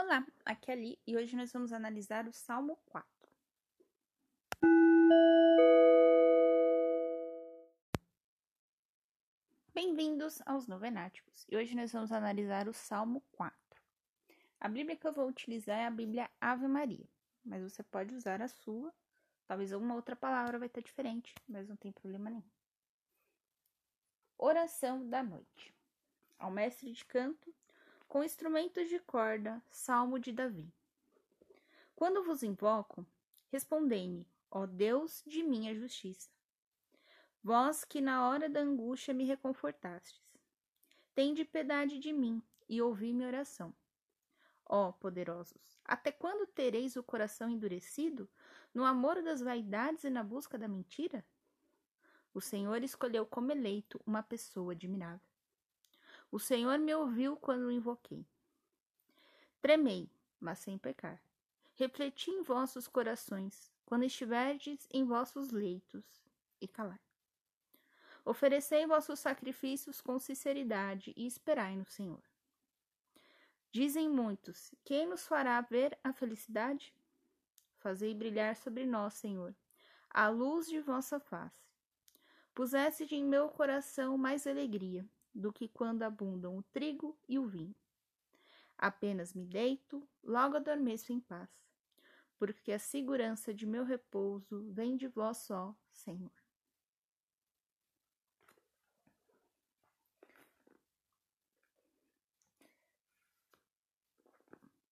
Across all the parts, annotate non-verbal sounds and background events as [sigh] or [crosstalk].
Olá, aqui é Ali e hoje nós vamos analisar o Salmo 4. Bem-vindos aos Novenáticos e hoje nós vamos analisar o Salmo 4. A Bíblia que eu vou utilizar é a Bíblia Ave Maria, mas você pode usar a sua, talvez alguma outra palavra vai estar diferente, mas não tem problema nenhum. Oração da noite. Ao mestre de canto, com instrumentos de corda, Salmo de Davi. Quando vos invoco, respondei-me, ó Deus de minha justiça. Vós que na hora da angústia me reconfortastes. Tende piedade de mim e ouvi minha oração. Ó poderosos, até quando tereis o coração endurecido no amor das vaidades e na busca da mentira? O Senhor escolheu como eleito uma pessoa admirável. O Senhor me ouviu quando o invoquei. Tremei, mas sem pecar. Refleti em vossos corações, quando estiverdes em vossos leitos, e calai. Oferecei vossos sacrifícios com sinceridade e esperai no Senhor. Dizem muitos: quem nos fará ver a felicidade? Fazei brilhar sobre nós, Senhor, a luz de vossa face. Puseste em meu coração mais alegria do que quando abundam o trigo e o vinho. Apenas me deito, logo adormeço em paz, porque a segurança de meu repouso vem de vós só, Senhor.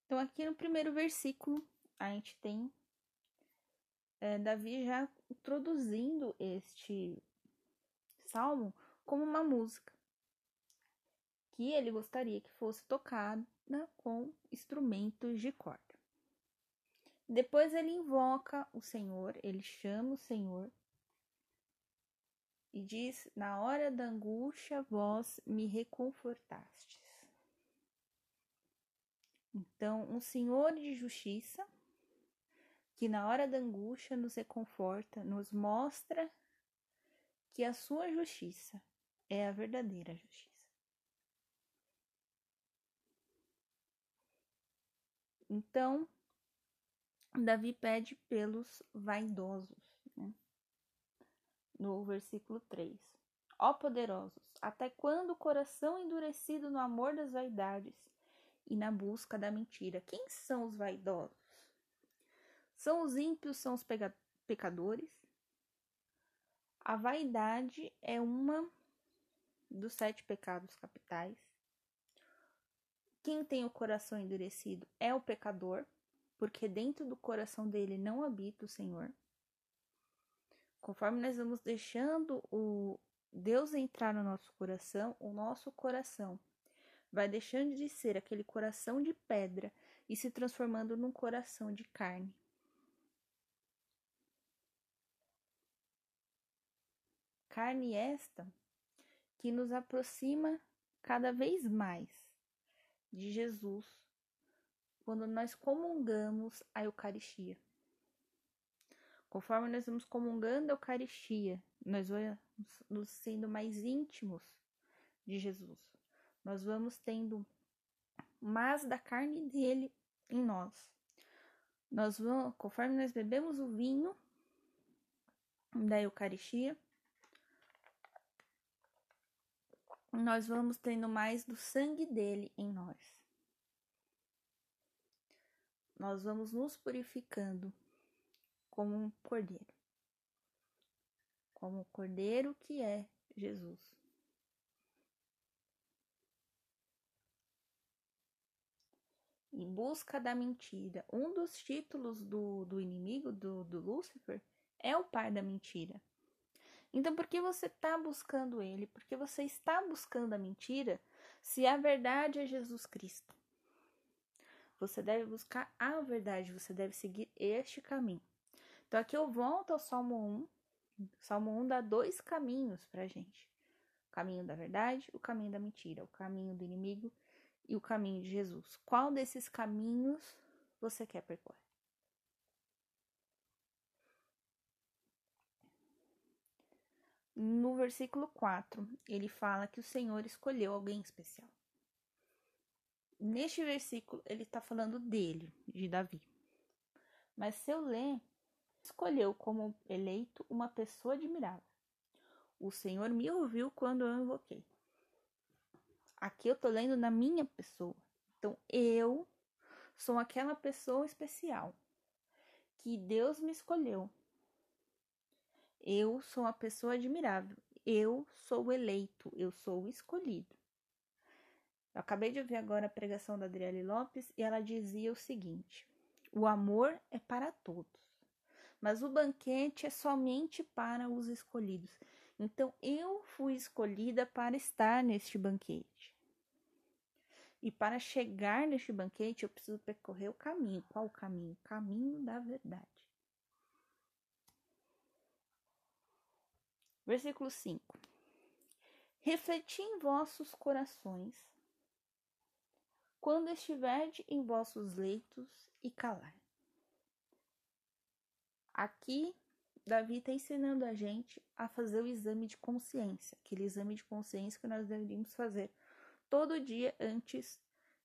Então, aqui no primeiro versículo, a gente tem é, Davi já introduzindo este salmo como uma música que ele gostaria que fosse tocada com instrumentos de corda. Depois ele invoca o Senhor, ele chama o Senhor e diz: Na hora da angústia, vós me reconfortastes. Então, um Senhor de justiça, que na hora da angústia nos reconforta, nos mostra que a sua justiça é a verdadeira justiça. Então, Davi pede pelos vaidosos, né? no versículo 3. Ó poderosos, até quando o coração endurecido no amor das vaidades e na busca da mentira? Quem são os vaidosos? São os ímpios, são os pecadores. A vaidade é uma dos sete pecados capitais. Quem tem o coração endurecido é o pecador, porque dentro do coração dele não habita o Senhor. Conforme nós vamos deixando o Deus entrar no nosso coração, o nosso coração vai deixando de ser aquele coração de pedra e se transformando num coração de carne. Carne esta que nos aproxima cada vez mais de Jesus quando nós comungamos a Eucaristia. Conforme nós vamos comungando a Eucaristia, nós vamos nos sendo mais íntimos de Jesus. Nós vamos tendo mais da carne dele em nós. Nós vamos, conforme nós bebemos o vinho da Eucaristia, nós vamos tendo mais do sangue dele em nós. Nós vamos nos purificando como um cordeiro, como o cordeiro que é Jesus. Em busca da mentira. Um dos títulos do, do inimigo, do, do Lúcifer, é o pai da mentira. Então, por que você está buscando ele? Porque você está buscando a mentira se a verdade é Jesus Cristo. Você deve buscar a verdade, você deve seguir este caminho. Então, aqui eu volto ao Salmo 1. Salmo 1 dá dois caminhos para gente: o caminho da verdade, o caminho da mentira, o caminho do inimigo e o caminho de Jesus. Qual desses caminhos você quer percorrer? No versículo 4, ele fala que o Senhor escolheu alguém especial. neste versículo ele está falando dele, de Davi. Mas se eu ler, escolheu como eleito uma pessoa admirável. O Senhor me ouviu quando eu invoquei. Aqui eu estou lendo na minha pessoa. Então eu sou aquela pessoa especial que Deus me escolheu. Eu sou uma pessoa admirável. Eu sou eleito, eu sou escolhido. Eu acabei de ouvir agora a pregação da Adriele Lopes e ela dizia o seguinte: o amor é para todos, mas o banquete é somente para os escolhidos. Então eu fui escolhida para estar neste banquete. E para chegar neste banquete, eu preciso percorrer o caminho. Qual o caminho? O caminho da verdade. Versículo 5: Refleti em vossos corações, quando estiverdes em vossos leitos, e calar. Aqui, Davi está ensinando a gente a fazer o exame de consciência, aquele exame de consciência que nós deveríamos fazer todo dia antes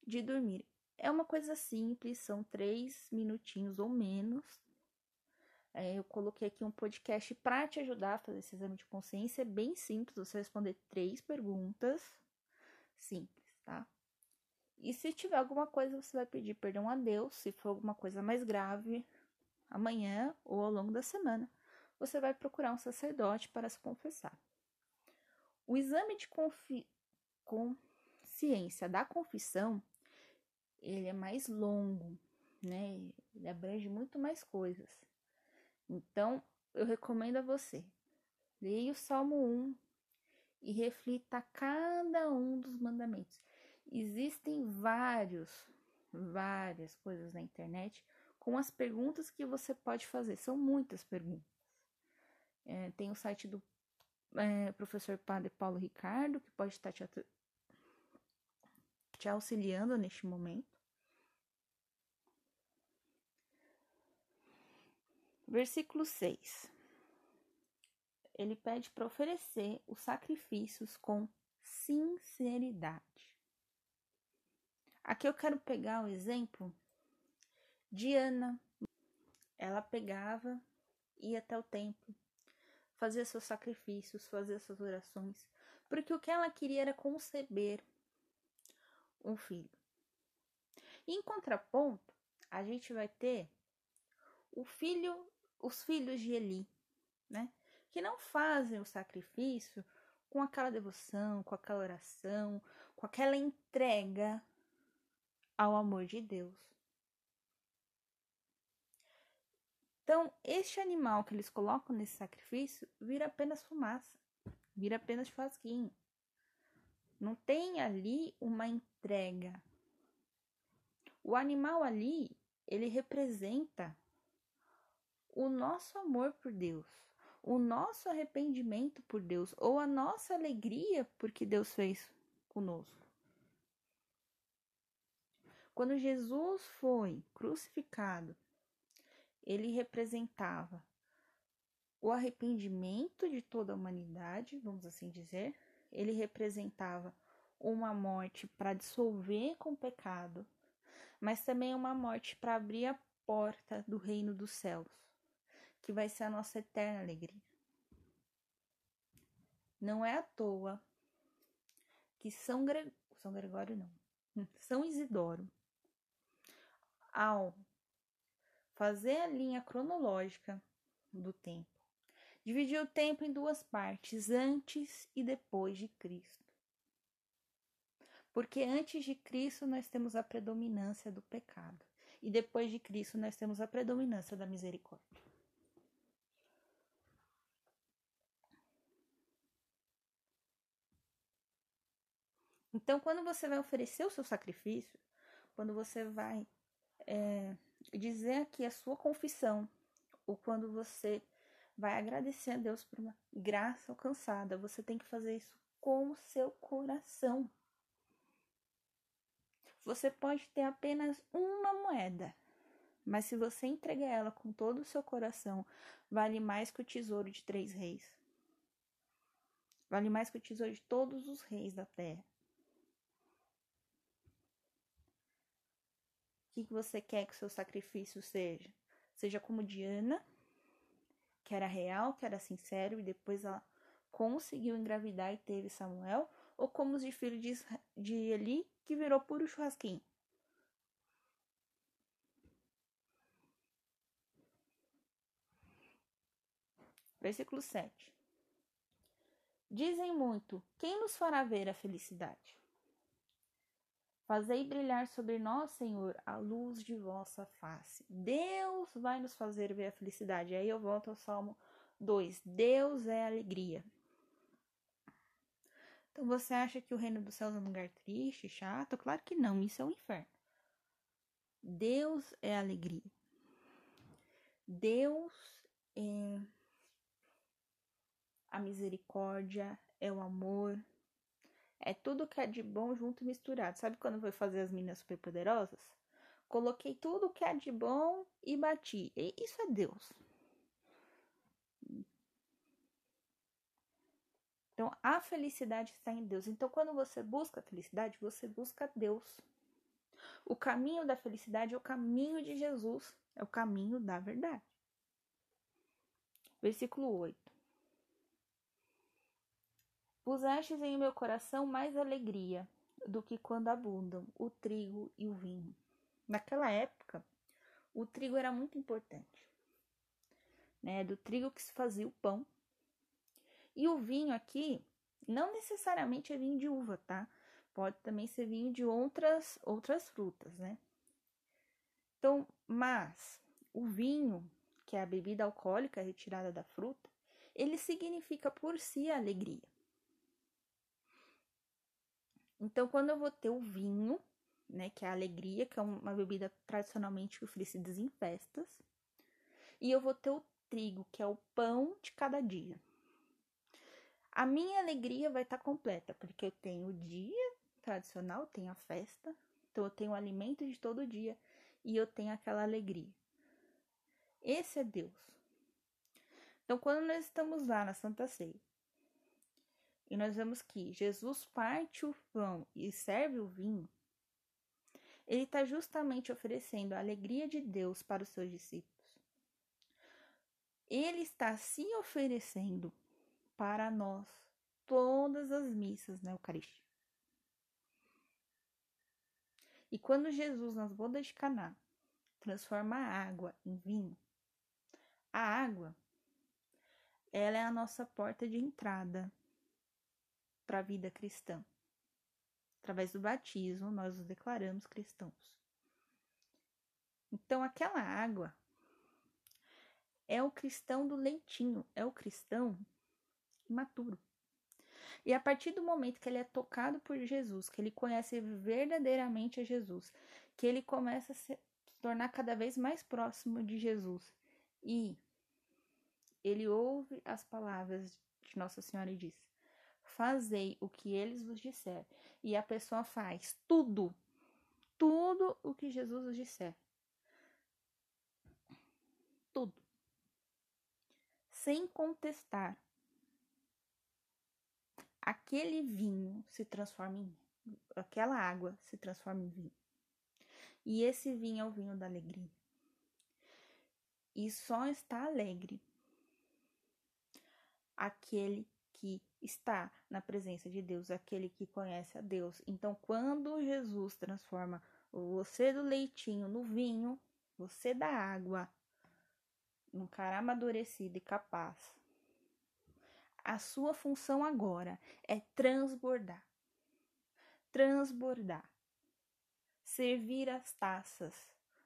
de dormir. É uma coisa simples, são três minutinhos ou menos. É, eu coloquei aqui um podcast para te ajudar a fazer esse exame de consciência. É bem simples, você responder três perguntas simples, tá? E se tiver alguma coisa, você vai pedir perdão a Deus. Se for alguma coisa mais grave, amanhã ou ao longo da semana, você vai procurar um sacerdote para se confessar. O exame de confi consciência da confissão, ele é mais longo, né? Ele abrange muito mais coisas. Então, eu recomendo a você, leia o Salmo 1 e reflita cada um dos mandamentos. Existem vários, várias coisas na internet com as perguntas que você pode fazer. São muitas perguntas. É, tem o site do é, professor Padre Paulo Ricardo, que pode estar te, te auxiliando neste momento. Versículo 6. Ele pede para oferecer os sacrifícios com sinceridade. Aqui eu quero pegar o exemplo de Ana. Ela pegava, ia até o templo, fazia seus sacrifícios, fazia suas orações, porque o que ela queria era conceber um filho. Em contraponto, a gente vai ter o filho, os filhos de Eli, né? Que não fazem o sacrifício com aquela devoção, com aquela oração, com aquela entrega ao amor de Deus. Então, este animal que eles colocam nesse sacrifício vira apenas fumaça, vira apenas churrasquinho. Não tem ali uma entrega. O animal ali, ele representa o nosso amor por Deus, o nosso arrependimento por Deus, ou a nossa alegria porque Deus fez conosco. Quando Jesus foi crucificado, ele representava o arrependimento de toda a humanidade, vamos assim dizer. Ele representava uma morte para dissolver com o pecado, mas também uma morte para abrir a porta do reino dos céus, que vai ser a nossa eterna alegria. Não é à toa que São, Gre... São Gregório não, [laughs] São Isidoro ao fazer a linha cronológica do tempo. Dividir o tempo em duas partes, antes e depois de Cristo. Porque antes de Cristo nós temos a predominância do pecado, e depois de Cristo nós temos a predominância da misericórdia. Então, quando você vai oferecer o seu sacrifício, quando você vai é, dizer aqui a sua confissão, ou quando você vai agradecer a Deus por uma graça alcançada, você tem que fazer isso com o seu coração. Você pode ter apenas uma moeda, mas se você entregar ela com todo o seu coração, vale mais que o tesouro de três reis. Vale mais que o tesouro de todos os reis da terra. Que, que você quer que o seu sacrifício seja? Seja como Diana, que era real, que era sincero, e depois ela conseguiu engravidar e teve Samuel, ou como os de filho de, de Eli, que virou puro churrasquinho. Versículo 7. Dizem muito: quem nos fará ver a felicidade? Fazei brilhar sobre nós, Senhor, a luz de vossa face. Deus vai nos fazer ver a felicidade. Aí eu volto ao Salmo 2. Deus é alegria. Então você acha que o reino dos céus é um lugar triste, chato? Claro que não, isso é um inferno. Deus é alegria. Deus é a misericórdia, é o amor, é tudo que é de bom junto e misturado. Sabe quando eu fazer as minas superpoderosas? Coloquei tudo que é de bom e bati. E isso é Deus. Então, a felicidade está em Deus. Então, quando você busca a felicidade, você busca Deus. O caminho da felicidade é o caminho de Jesus, é o caminho da verdade. Versículo 8. Pusestes em meu coração mais alegria do que quando abundam o trigo e o vinho. Naquela época, o trigo era muito importante. Né? Do trigo que se fazia o pão. E o vinho aqui, não necessariamente é vinho de uva, tá? Pode também ser vinho de outras, outras frutas, né? Então, mas o vinho, que é a bebida alcoólica retirada da fruta, ele significa por si a alegria. Então, quando eu vou ter o vinho, né, que é a alegria, que é uma bebida tradicionalmente oferecida em festas, e eu vou ter o trigo, que é o pão de cada dia. A minha alegria vai estar tá completa, porque eu tenho o dia tradicional, tenho a festa, então eu tenho o alimento de todo dia e eu tenho aquela alegria. Esse é Deus. Então, quando nós estamos lá na Santa Ceia, e nós vemos que Jesus parte o pão e serve o vinho, ele está justamente oferecendo a alegria de Deus para os seus discípulos. Ele está se oferecendo para nós todas as missas na Eucaristia. E quando Jesus, nas bodas de Caná, transforma a água em vinho, a água, ela é a nossa porta de entrada para a vida cristã. Através do batismo, nós os declaramos cristãos. Então, aquela água é o cristão do leitinho, é o cristão imaturo. E a partir do momento que ele é tocado por Jesus, que ele conhece verdadeiramente a Jesus, que ele começa a se tornar cada vez mais próximo de Jesus e ele ouve as palavras de Nossa Senhora e diz: fazei o que eles vos disser. E a pessoa faz tudo, tudo o que Jesus vos disser. Tudo. Sem contestar. Aquele vinho se transforma em aquela água se transforma em vinho. E esse vinho é o vinho da alegria. E só está alegre aquele que está na presença de Deus, aquele que conhece a Deus. Então, quando Jesus transforma você do leitinho no vinho, você da água, num cara amadurecido e capaz, a sua função agora é transbordar. Transbordar. Servir as taças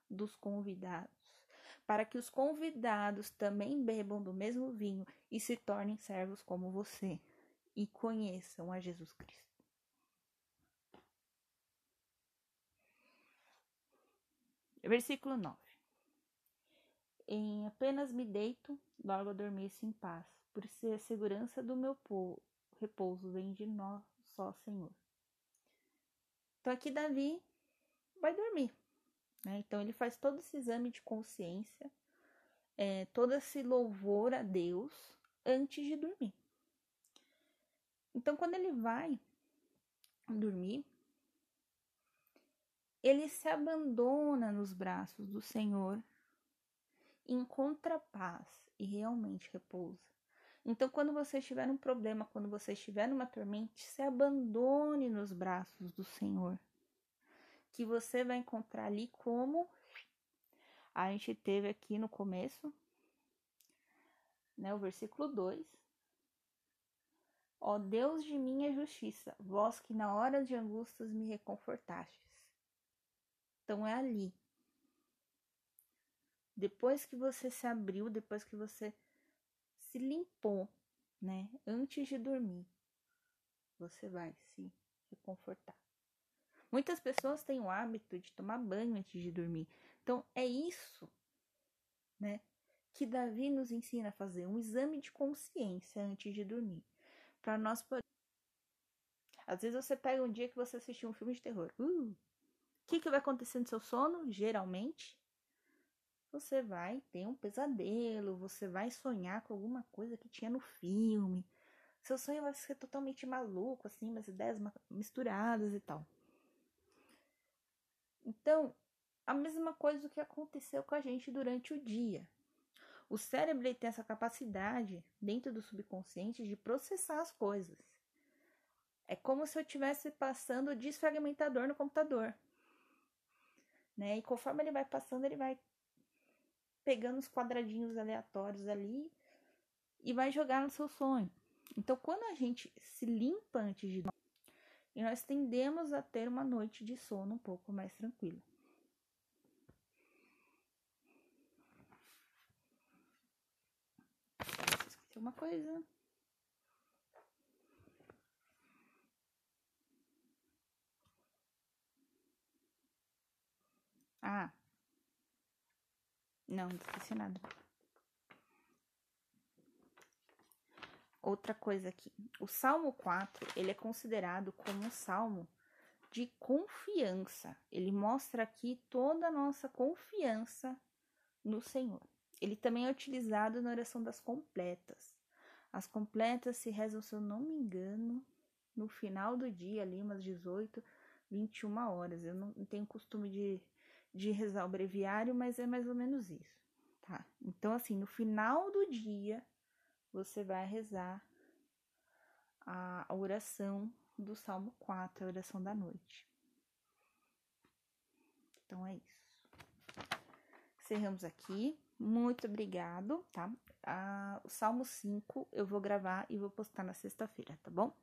dos convidados, para que os convidados também bebam do mesmo vinho e se tornem servos como você e conheçam a Jesus Cristo. Versículo 9. Em apenas me deito, logo dormisse em paz, por ser a segurança do meu povo, repouso vem de nós só, Senhor. Então aqui Davi vai dormir. Né? Então ele faz todo esse exame de consciência, é, todo esse louvor a Deus antes de dormir. Então, quando ele vai dormir, ele se abandona nos braços do Senhor, encontra paz e realmente repousa. Então, quando você estiver num problema, quando você estiver numa tormenta, se abandone nos braços do Senhor. Que você vai encontrar ali como a gente teve aqui no começo, né, o versículo 2. Ó Deus de minha justiça, vós que na hora de angústias me reconfortastes. Então é ali. Depois que você se abriu, depois que você se limpou, né? Antes de dormir, você vai se reconfortar. Muitas pessoas têm o hábito de tomar banho antes de dormir. Então é isso, né? Que Davi nos ensina a fazer um exame de consciência antes de dormir, para nós poder. Às vezes você pega um dia que você assistiu um filme de terror. Uh, o que, que vai acontecer no seu sono? Geralmente, você vai ter um pesadelo, você vai sonhar com alguma coisa que tinha no filme. Seu sonho vai ser totalmente maluco, assim, umas ideias misturadas e tal. Então, a mesma coisa que aconteceu com a gente durante o dia. O cérebro tem essa capacidade, dentro do subconsciente, de processar as coisas. É como se eu estivesse passando o desfragmentador no computador. Né? E conforme ele vai passando, ele vai pegando os quadradinhos aleatórios ali e vai jogar no seu sonho. Então, quando a gente se limpa antes de dormir, nós tendemos a ter uma noite de sono um pouco mais tranquila. Uma coisa. Ah, não, não esqueci nada. Outra coisa aqui. O Salmo 4, ele é considerado como um salmo de confiança. Ele mostra aqui toda a nossa confiança no Senhor. Ele também é utilizado na oração das completas. As completas se rezam, se eu não me engano, no final do dia, ali, umas 18, 21 horas. Eu não tenho costume de de rezar o breviário, mas é mais ou menos isso, tá? Então, assim, no final do dia, você vai rezar a, oração do Salmo 4, a oração da noite. Então, é isso. Encerramos aqui. Muito obrigado, tá? Ah, o Salmo 5 eu vou gravar e vou postar na sexta-feira, tá bom?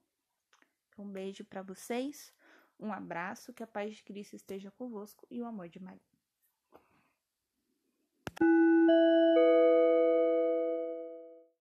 Um beijo para vocês, um abraço, que a paz de Cristo esteja convosco e o amor de Maria.